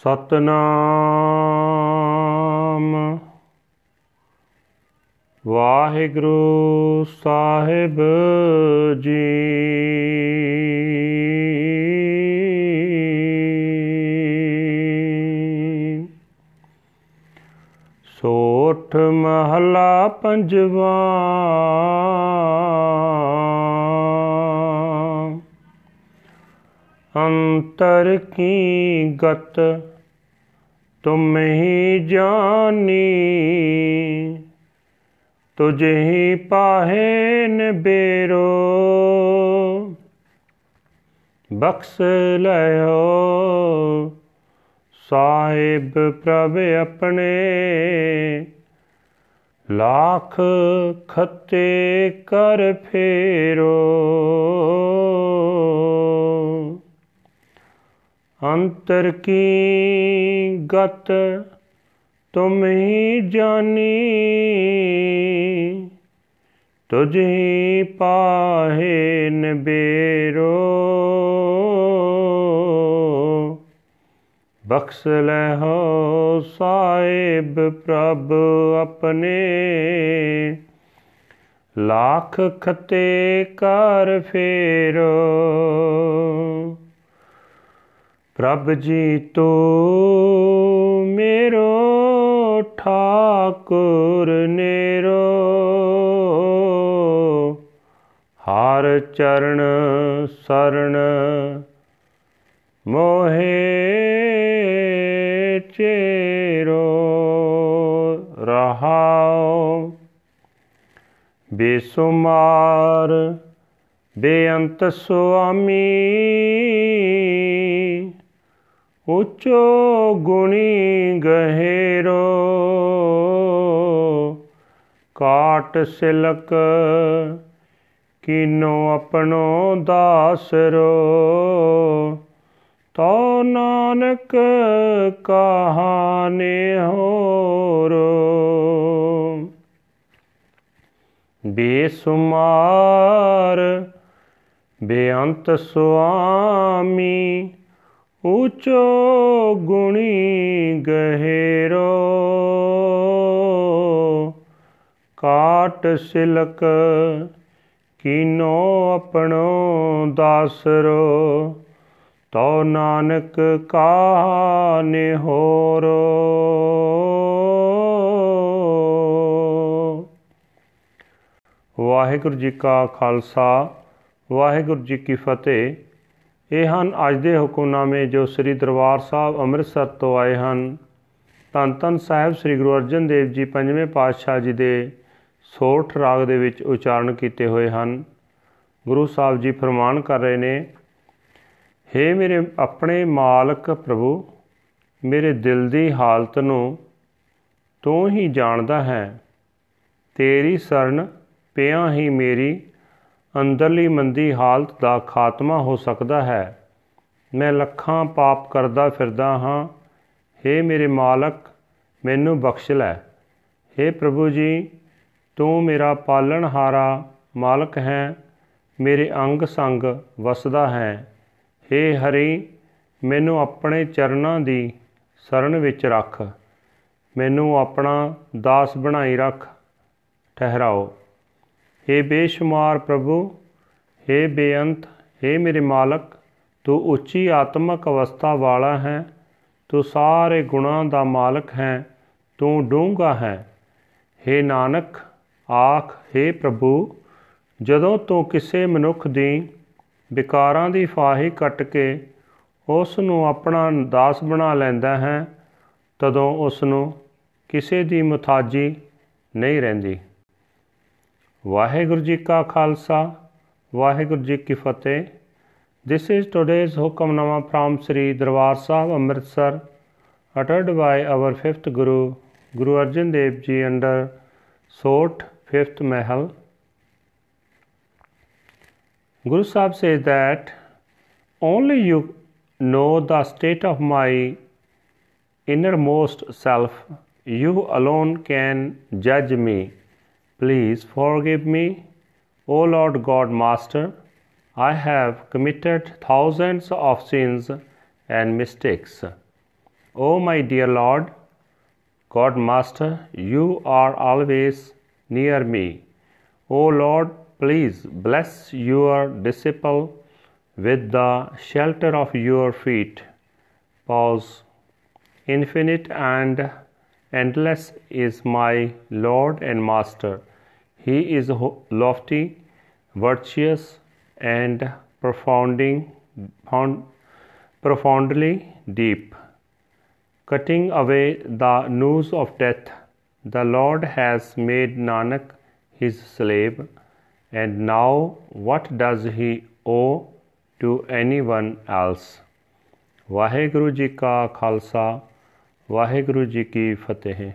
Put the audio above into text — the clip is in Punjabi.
ਸਤਨਾਮ। ਵਾਹਿਗੁਰੂ ਸਾਹਿਬ ਜੀ। ਸੋਠ ਮਹਲਾ ਪੰਜਵਾ। ਅੰਤਰ ਕੀ ਗਤ ਤੁਮ ਹੀ ਜਾਨੀ, ਤੁਝ ਹੀ ਪਾਹੇ ਨਬੇਰੋ ਬਖਸ਼ ਲਿਓ ਸਾਹਿਬ ਪ੍ਰਭ ਆਪਣੇ, ਲੱਖ ਖੱਤੇ ਕਰ ਫੇਰੋ। ਅੰਤਰ ਕੀ ਗਤ ਤੁਮ ਹੀ ਜਾਨੀ ਤੁਝ ਹੀ ਪਾਹੇ ਨਬੇਰੋ ਬਖਸ਼ ਲੈ ਹੋ ਸਾਹਿਬ ਪ੍ਰਭ ਆਪਣੇ। ਲੱਖ ਖਤੇ ਕਰ ਫੇਰੋ। ਪ੍ਰਭ ਜੀ ਤੋ ਮੇਰੋ ਠਾਕੁਰ ਨੇਰੋ। ਹਾਰ ਚਰਨ ਸਰਣ ਮੋਹੇ ਚੇਰੋ ਰਹਾਉ। ਬੇਸੁਮਾਰ ਬੇਅੰਤ ਸੁਆਮੀ ਉਚੋ ਗੁਣੀ ਗਹਿਰੋ, ਕਾਟ ਸਿਲਕ ਕੀਨੋ ਆਪਣੋ ਦਾਸਰੋ। ਤੋ ਨਾਨਕ ਕਹਾਨੇ ਹੋਰੋ। ਬੇਸੁਮਾਰ ਬੇਅੰਤ ਸੁਆਮੀ ਉਚੋ ਗੁਣੀ ਗਹਿਰੋ, ਕਾਟ ਸਿਲਕ ਕੀਨੋ ਆਪਣੋ ਦਾਸਰੋ ਤੋ ਨਾਨਕ ਕਾਨੇ ਹੋਰੋ। ਵਾਹਿਗੁਰੂ ਜੀ ਕਾ ਖਾਲਸਾ, ਵਾਹਿਗੁਰੂ ਜੀ ਕੀ ਫਤਿਹ। ਇਹ ਹਨ ਅੱਜ ਦੇ ਹੁਕਮਨਾਮੇ ਜੋ ਸ੍ਰੀ ਦਰਬਾਰ ਸਾਹਿਬ ਅੰਮ੍ਰਿਤਸਰ ਤੋਂ ਆਏ ਹਨ। ਧੰਨ ਧੰਨ ਸਾਹਿਬ ਸ੍ਰੀ ਗੁਰੂ ਅਰਜਨ ਦੇਵ ਜੀ ਪੰਜਵੇਂ ਪਾਤਸ਼ਾਹ ਜੀ ਦੇ ਸੋਠ ਰਾਗ ਦੇ ਵਿੱਚ ਉਚਾਰਨ ਕੀਤੇ ਹੋਏ ਹਨ। ਗੁਰੂ ਸਾਹਿਬ ਜੀ ਫਰਮਾਨ ਕਰ ਰਹੇ ਨੇ, ਹੇ ਮੇਰੇ ਆਪਣੇ ਮਾਲਕ ਪ੍ਰਭੂ, ਮੇਰੇ ਦਿਲ ਦੀ ਹਾਲਤ ਨੂੰ ਤੂੰ ਹੀ ਜਾਣਦਾ ਹੈ। ਤੇਰੀ ਸ਼ਰਨ ਪਿਆ ਹੀ ਮੇਰੀ ਅੰਦਰਲੀ ਮੰਦੀ ਹਾਲਤ ਦਾ ਖਾਤਮਾ ਹੋ ਸਕਦਾ ਹੈ ਮੈਂ ਲੱਖਾਂ ਪਾਪ ਕਰਦਾ ਫਿਰਦਾ ਹਾਂ हे ਮੇਰੇ ਮਾਲਕ ਮੈਨੂੰ ਬਖਸ਼ ਲੈ हे ਪ੍ਰਭੂ ਜੀ ਤੂੰ ਮੇਰਾ ਪਾਲਣਹਾਰਾ ਮਾਲਕ ਹੈ ਮੇਰੇ ਅੰਗ ਸੰਗ ਵਸਦਾ ਹੈ हे ਹਰੀ ਮੈਨੂੰ ਆਪਣੇ ਚਰਨਾਂ ਦੀ ਸ਼ਰਨ ਵਿੱਚ ਰੱਖ ਮੈਨੂੰ ਆਪਣਾ ਦਾਸ ਬਣਾਈ ਰੱਖ ਠਹਿਰਾਓ हे ਬੇਸ਼ੁਮਾਰ ਪ੍ਰਭੂ हे ਬੇਅੰਤ हे ਮੇਰੇ ਮਾਲਕ ਤੂੰ ਉੱਚੀ ਆਤਮਕ ਅਵਸਥਾ ਵਾਲਾ ਹੈ ਤੂੰ ਸਾਰੇ ਗੁਣਾਂ ਦਾ ਮਾਲਕ ਹੈ ਤੂੰ ਡੂੰਘਾ ਹੈ हे ਨਾਨਕ ਆਖ हे ਪ੍ਰਭੂ ਜਦੋਂ ਤੂੰ ਕਿਸੇ ਮਨੁੱਖ ਦੀ ਵਿਕਾਰਾਂ ਦੀ ਫਾਹੀ ਕੱਟ ਕੇ ਉਸ ਨੂੰ ਆਪਣਾ ਦਾਸ ਬਣਾ ਲੈਂਦਾ ਹੈ ਤਦੋਂ ਉਸ ਨੂੰ ਕਿਸੇ ਦੀ ਮੁਤਾਜੀ ਨਹੀਂ ਰਹਿੰਦੀ ਵਾਹਿਗੁਰੂ ਜੀ ਕਾ ਖਾਲਸਾ ਵਾਹਿਗੁਰੂ ਜੀ ਕੀ ਫਤਿਹ This is today's Hukamnama from Sri Darbar Sahib Amritsar uttered by our fifth Guru Guru Arjan Dev Ji under Sot fifth Mahal Guru Sahib says that only you know the state of my innermost self. You alone can judge me. Please forgive me, O Lord God Master. I have committed thousands of sins and mistakes. O my dear Lord, God Master, you are always near me. O Lord, please bless your disciple with the shelter of your feet. Pause. Infinite and endless is my Lord and Master. He is lofty, virtuous, and profounding, profoundly deep. Cutting away the noose of death, the Lord has made Nanak his slave, and now what does he owe to anyone else? Waheguru ji ਕਾ ਖਾਲਸਾ ਵਾਹਿਗੁਰੂ ਜੀ ਕੀ ਫਤਿਹ